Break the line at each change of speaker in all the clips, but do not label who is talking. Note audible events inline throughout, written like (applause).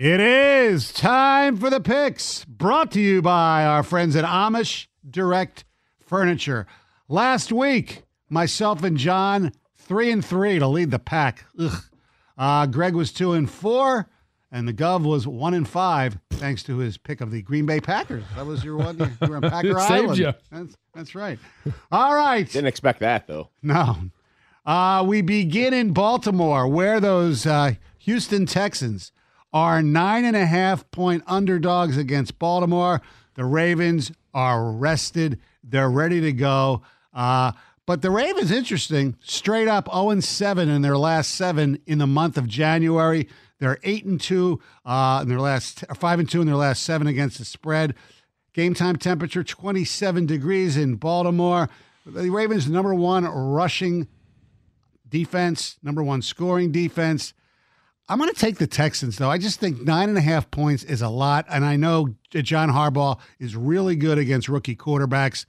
It is time for the picks, brought to you by our friends at Amish Direct Furniture. Last week, myself and Jon, three and three to lead the pack. Ugh. Uh, Greg was two and four, and the Gov was one and five, thanks to his pick of the Green Bay Packers. That was your one. You were on (laughs) Packer
It saved
Island.
you.
That's, that's right. All right.
Didn't expect that though.
No. Uh, we begin in Baltimore, where those uh, Houston Texans are nine and a half point underdogs against Baltimore. The Ravens are rested. They're ready to go. Uh, but the Ravens, interesting, straight up 0 7 in their last seven in the month of January. They're 8 and 2 uh, in their last, 5 and 2 in their last seven against the spread. Game time temperature 27 degrees in Baltimore. The Ravens, number one rushing defense, number one scoring defense. I'm going to take the Texans, though. I just think nine and a half points is a lot. And I know John Harbaugh is really good against rookie quarterbacks,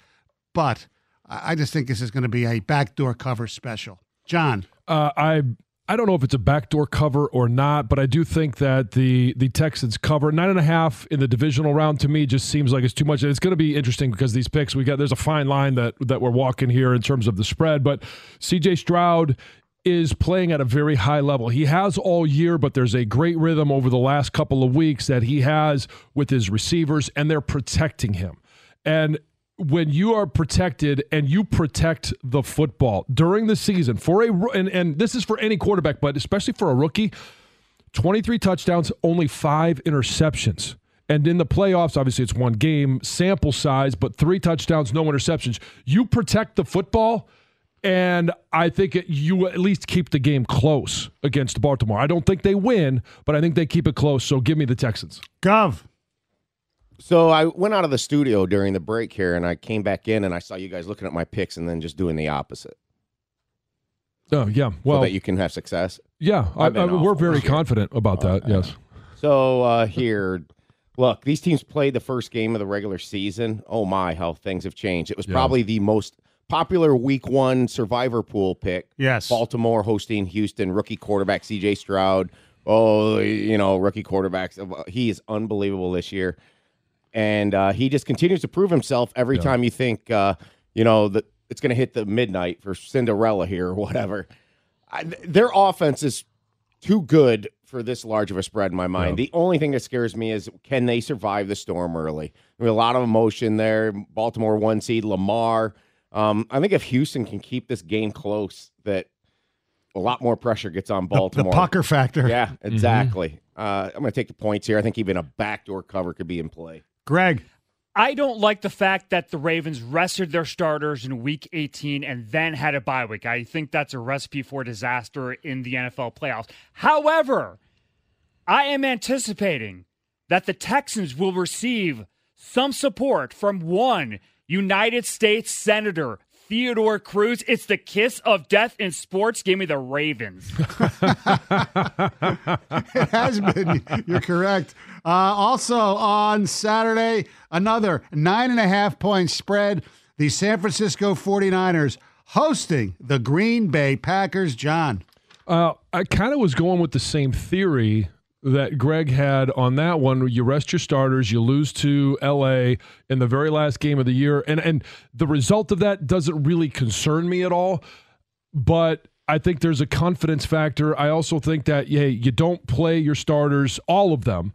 but I just think this is going to be a backdoor cover special. Jon.
Uh, I I don't know if it's a backdoor cover or not, but I do think that the the Texans cover nine and a half in the divisional round to me just seems like it's too much. It's going to be interesting because these picks we got there's a fine line that that we're walking here in terms of the spread. But C.J. Stroud is playing at a very high level. He has all year, but there's a great rhythm over the last couple of weeks that he has with his receivers, and they're protecting him. And when you are protected and you protect the football during the season for a and, and this is for any quarterback, but especially for a rookie, 23 touchdowns, only five interceptions. And in the playoffs, obviously it's one game sample size, but three touchdowns, no interceptions. You protect the football, and I think it, you at least keep the game close against Baltimore. I don't think they win, but I think they keep it close. So give me the Texans.
Gov.
So I went out of the studio during the break here, and I came back in, and I saw you guys looking at my picks, and then just doing the opposite,
Oh yeah, well,
so that you can have success.
yeah, I,
I've been
I- we're very confident about that. Yes.
So uh, here, look, these teams played the first game of the regular season. Oh my, how things have changed! It was
Yeah.
probably the most popular Week One Survivor Pool pick.
Yes.
Baltimore hosting Houston, rookie quarterback C.J. Stroud. Oh, you know, rookie quarterbacks. He is unbelievable this year, and uh, he just continues to prove himself every
Yeah.
time you think, uh, you know, that it's going to hit the midnight for Cinderella here or whatever. I, their offense is too good for this large of a spread in my mind.
Yeah.
The only thing that scares me is can they survive the storm early? I mean, a lot of emotion there. Baltimore one seed, Lamar. Um, I think if Houston can keep this game close, that a lot more pressure gets on
The, the
Baltimore.
pucker factor.
Yeah, exactly. Uh, I'm going to take the points here. I think even a backdoor cover could be in play.
Greg.
I don't like the fact that the Ravens rested their starters in week 18 and then had a bye week. I think that's a recipe for disaster in the NFL playoffs. However, I am anticipating that the Texans will receive some support from one United States Senator, Theodore Cruz. It's the kiss of death in sports. Give me the Ravens. (laughs)
it has been. You're correct. Uh, also on Saturday, another nine and a half point spread. The San Francisco 49ers hosting the Green Bay Packers. Jon.
Uh, I kind of was going with the same theory that Greg had on that one. You rest your starters, you lose to LA in the very last game of the year, and and the result of that doesn't really concern me at all. But I think there's a confidence factor. I also think that yeah, you don't play your starters, all of them,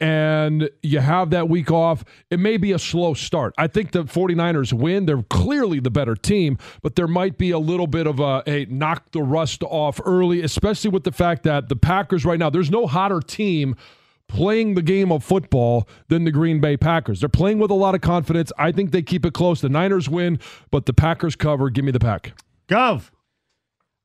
and you have that week off, it may be a slow start. I think the 49ers win. They're clearly the better team, but there might be a little bit of a, a knock the rust off early, especially with the fact that the Packers right now, there's no hotter team playing the game of football than the Green Bay Packers. They're playing with a lot of confidence. I think they keep it close. The Niners win, but the Packers cover. Give me the pack.
Gov.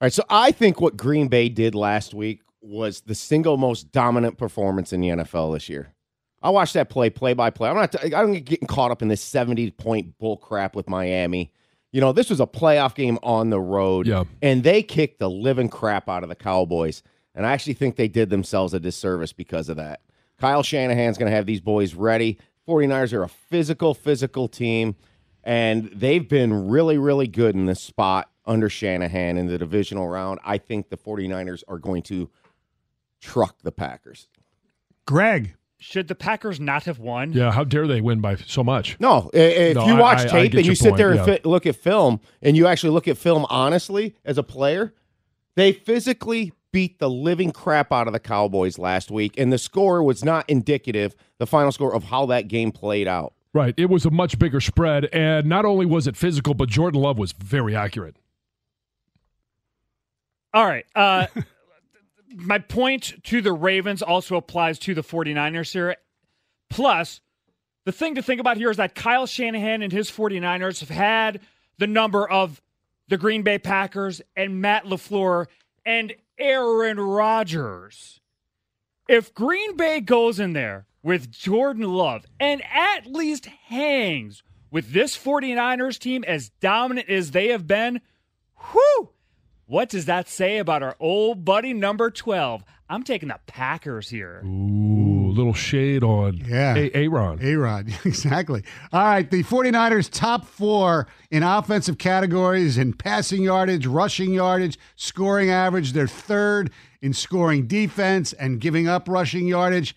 All right, so I think what Green Bay did last week was the single most dominant performance in the NFL this year. I watched that play, play by play. I'm not. I don't get getting caught up in this 70 point bull crap with Miami. You know, this was a playoff game on the road,
Yeah.
and they kicked the living crap out of the Cowboys. And I actually think they did themselves a disservice because of that. Kyle Shanahan's going to have these boys ready. 49ers are a physical, physical team, and they've been really, really good in this spot under Shanahan in the divisional round. I think the 49ers are going to truck the Packers.
Greg.
Should the Packers not have won?
Yeah, how dare they win by so much?
No, if
No,
you
I-
watch
I- I
tape and you sit
point,
there and
yeah.
fi- look at film and you actually look at film honestly as a player, they physically beat the living crap out of the Cowboys last week, and the score was not indicative, the final score of how that game played out.
Right. It was a much bigger spread. And not only was it physical, but Jordan Love was very accurate.
All right. Uh, (laughs) my point to the Ravens also applies to the 49ers here. Plus, the thing to think about here is that Kyle Shanahan and his 49ers have had the number of the Green Bay Packers and Matt LaFleur and Aaron Rodgers. If Green Bay goes in there with Jordan Love and at least hangs with this 49ers team as dominant as they have been, whew, what does that say about our old buddy number 12? I'm taking the Packers here.
Ooh, little shade on
Yeah.
A- Aaron.
A-Rod, (laughs) exactly. All right, the 49ers top four in offensive categories in passing yardage, rushing yardage, scoring average. They're third in scoring defense and giving up rushing yardage.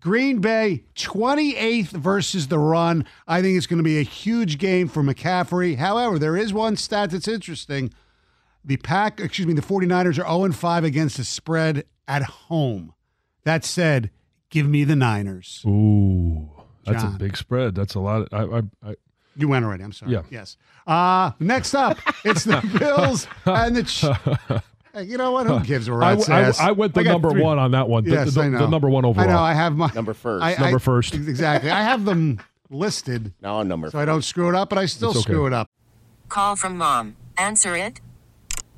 Green Bay, 28th versus the run. I think it's going to be a huge game for McCaffrey. However, there is one stat that's interesting. The pack, excuse me, the 49ers are 0 5 against the spread at home. That said, give me the Niners.
Ooh, that's
Jon.
a big spread. That's a lot. I, I, I,
You went already. I'm sorry.
Yeah.
Yes. Uh, next up, it's the (laughs) Bills and the. Ch- (laughs) you know what? Who gives a
I,
rat's
I,
ass?
I went the
got
number
three-
one on that one. The,
Yes,
the,
I know.
the number one overall.
I know. I have my
Number first.
I-
Number first. (laughs)
Exactly. I have them listed
Now I'm number
so I don't screw it up, but I still
okay.
screw it up.
Call from mom. Answer it.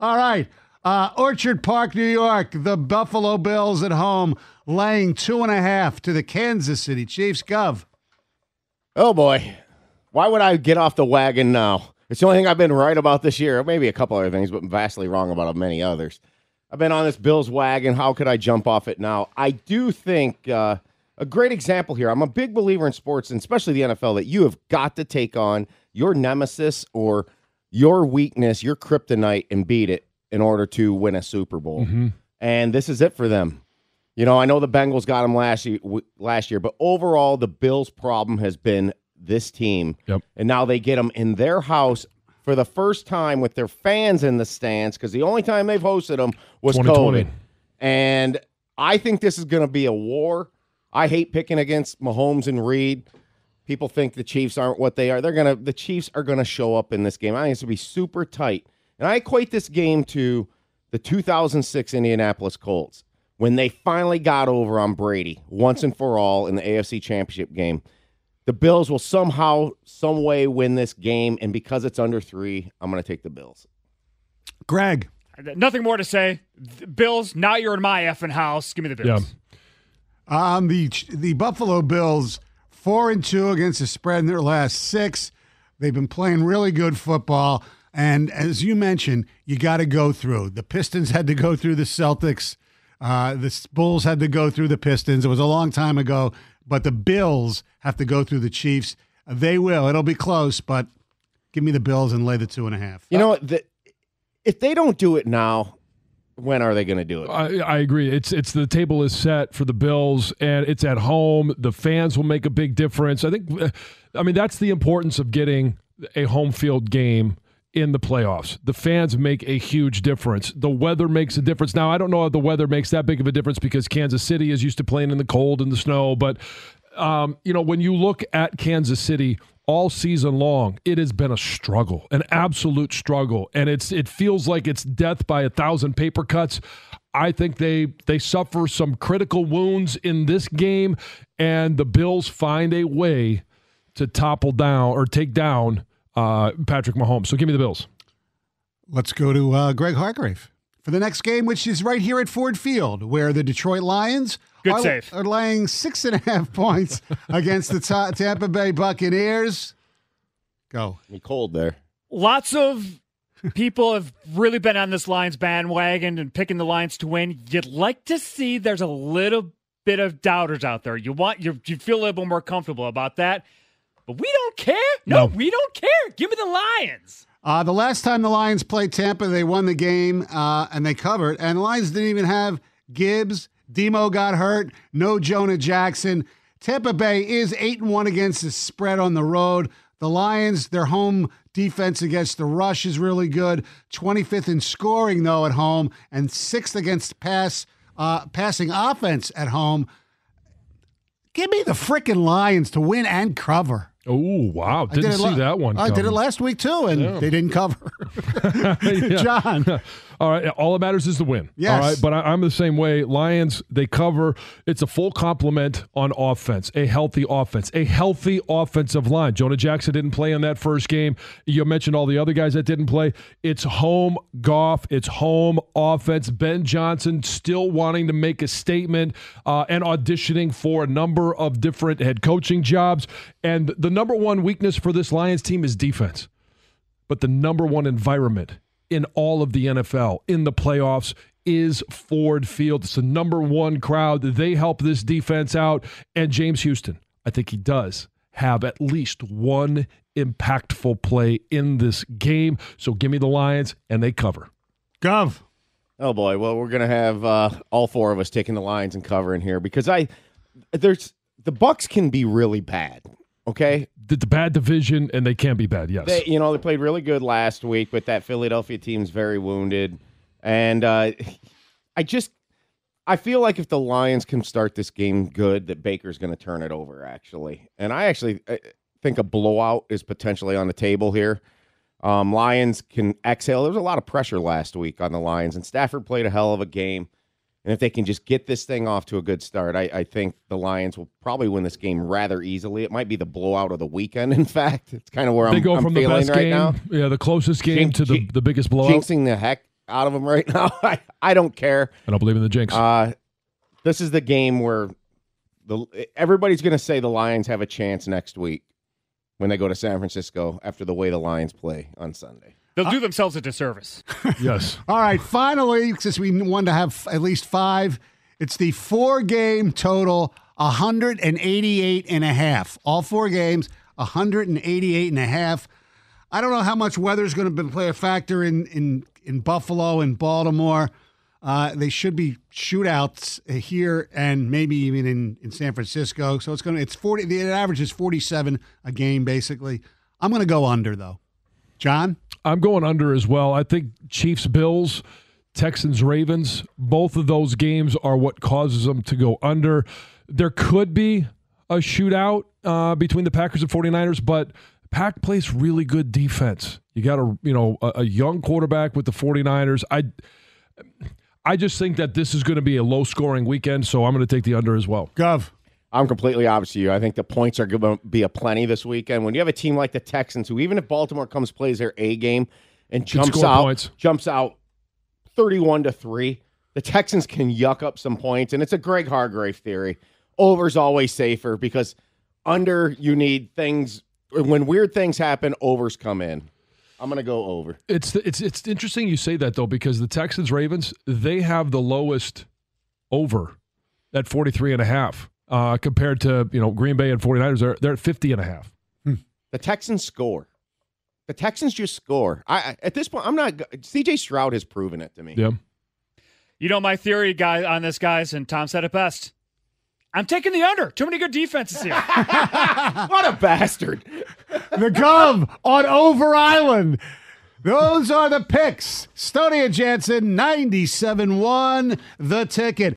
All right. Uh, Orchard Park, New York. The Buffalo Bills at home laying two and a half to the Kansas City Chiefs. Gov.
Oh boy. Why would I get off the wagon now? It's the only thing I've been right about this year. Maybe a couple other things, but vastly wrong about many others. I've been on this Bills wagon. How could I jump off it now? I do think uh, a great example here. I'm a big believer in sports, and especially the NFL, that you have got to take on your nemesis or your weakness, your kryptonite, and beat it in order to win a Super Bowl. Mm-hmm. And this is it for them. You know, I know the Bengals got them last year, last year, but overall, the Bills' problem has been this team.
Yep.
And now they get them in their house for the first time with their fans in the stands because the only time they've hosted them was
2020.
COVID. And I think this is going to be a war. I hate picking against Mahomes and Reid. People think the Chiefs aren't what they are. They're gonna. The Chiefs are gonna show up in this game. I think it's gonna be super tight. And I equate this game to the 2006 Indianapolis Colts when they finally got over on Brady once and for all in the AFC Championship game. the Bills will somehow, some way win this game, and because it's under three, I'm going to take the Bills.
Greg.
Nothing more to say. Bills, now you're in my effing house. Give me the Bills.
Yeah. Um, the the Buffalo Bills four and two against the spread in their last six. They've been playing really good football, and as you mentioned, you got to go through. The Pistons had to go through the Celtics. Uh, the Bulls had to go through the Pistons. It was a long time ago, but the Bills have to go through the Chiefs. They will. It'll be close, but give me the Bills and lay the two and a half.
You know? The, if they don't do it now, when are they going to do it?
I, I, agree. It's it's the table is set for the Bills, and it's at home. The fans will make a big difference. I think. Uh, I mean, that's the importance of getting a home field game in the playoffs. The fans make a huge difference. The weather makes a difference. Now, I don't know if the weather makes that big of a difference because Kansas City is used to playing in the cold and the snow, but um, you know, when you look at Kansas City all season long, it has been a struggle, an absolute struggle, and it's it feels like it's death by a thousand paper cuts. I think they they suffer some critical wounds in this game, and the Bills find a way to topple down or take down uh, Patrick Mahomes. So give me the Bills.
Let's go to uh, Greg Hargrave for the next game, which is right here at Ford Field, where the Detroit Lions
Good
are,
save.
are laying six and a half (laughs) points against the ta- Tampa Bay Buccaneers. Go.
Be cold there.
Lots of people have really been on this Lions bandwagon and picking the Lions to win. You'd like to see there's a little bit of doubters out there. You want you you feel a little bit more comfortable about that. But we don't care. No,
No.
we don't care. Give me the Lions.
Uh, the last time the Lions played Tampa, they won the game uh, and they covered. And the Lions didn't even have Gibbs. Demo got hurt. No Jonah Jackson. Tampa Bay is eight and one against the spread on the road. The Lions, their home defense against the rush is really good. 25th in scoring though at home, and sixth against pass uh, passing offense at home. Give me the freaking Lions to win and cover.
Oh wow! Didn't
did
see
la-
that one.
I did it last week too, and
Yeah.
they didn't cover. (laughs) (laughs) Jon.
All right. All that matters is the win.
Yes.
All right. But I, I'm the same way. Lions, they cover. It's a full complement on offense, a healthy offense, a healthy offensive line. Jonah Jackson didn't play in that first game. You mentioned all the other guys that didn't play. It's home golf. It's home offense. Ben Johnson still wanting to make a statement uh, and auditioning for a number of different head coaching jobs. And the number one weakness for this Lions team is defense but the number one environment in all of the NFL in the playoffs is Ford Field. It's the number one crowd. They help this defense out. And James Houston, I think he does have at least one impactful play in this game. So give me the Lions, and they cover.
Gov.
Oh boy. Well, we're gonna have uh, all four of us taking the lines and covering here because I there's the Bucs can be really bad. Okay,
The, bad division, and they can be bad, yes.
they you know they played really good last week, but that Philadelphia team's very wounded, and uh, I just I feel like if the Lions can start this game good, that Baker's going to turn it over actually, and I actually uh, think a blowout is potentially on the table here. Um, Lions can exhale. There was a lot of pressure last week on the Lions, and Stafford played a hell of a game. And if they can just get this thing off to a good start, I, I think the Lions will probably win this game rather easily. It might be the blowout of the weekend. (laughs) In fact, it's kind of where
they
I'm,
go
I'm
from the
feeling
best
right
game,
now.
yeah, the closest game
Jin-
to the, the biggest blowout.
Jinxing the heck out of them right now. (laughs) I, I don't care.
I don't believe in the jinx.
Uh, this is the game where the everybody's going to say the Lions have a chance next week when they go to San Francisco after the way the Lions play on Sunday.
They'll do themselves a disservice. (laughs)
yes.
All right, finally, since we wanted to have at least five, it's the four game total 188 and a half. All four games, 188 and a half. I don't know how much weather is going to play a factor in, in, in Buffalo and Baltimore. Uh, they should be shootouts here and maybe even in, in San Francisco. So it's going to, it's 40, the average is 47 a game, basically. I'm going to go under, though. John?
I'm going under as well. I think Chiefs Bills, Texans Ravens, both of those games are what causes them to go under. There could be a shootout uh, between the Packers and 49ers, but Pack plays really good defense. You got a, you know, a, a young quarterback with the 49ers. I I just think that this is going to be a low scoring weekend, so I'm going to take the under as well.
Gov.
I'm completely opposite you. I think the points are going to be a plenty this weekend. When you have a team like the Texans, who even if Baltimore comes plays their A game and jumps out,
points.
jumps out 31 to three, the Texans can yuck up some points, and it's a Greg Hargrave theory. Over's always safer because under you need things when weird things happen. Overs come in. I'm going to go over.
It's it's it's interesting you say that though because the Texans Ravens they have the lowest over at 43 and a half uh, compared to you know Green Bay and 49ers they're they're at 50 and a half.
The Texans score. The Texans just score. I I- at this point I'm not. CJ Stroud has proven it to me.
Yeah.
You know my theory, guy, on this, guys, and Tom said it best. I'm taking the under. Too many good defenses here. (laughs)
what a bastard.
the Gov on Over Island. Those are the picks. Stoney and Jansen, 97-1, the ticket.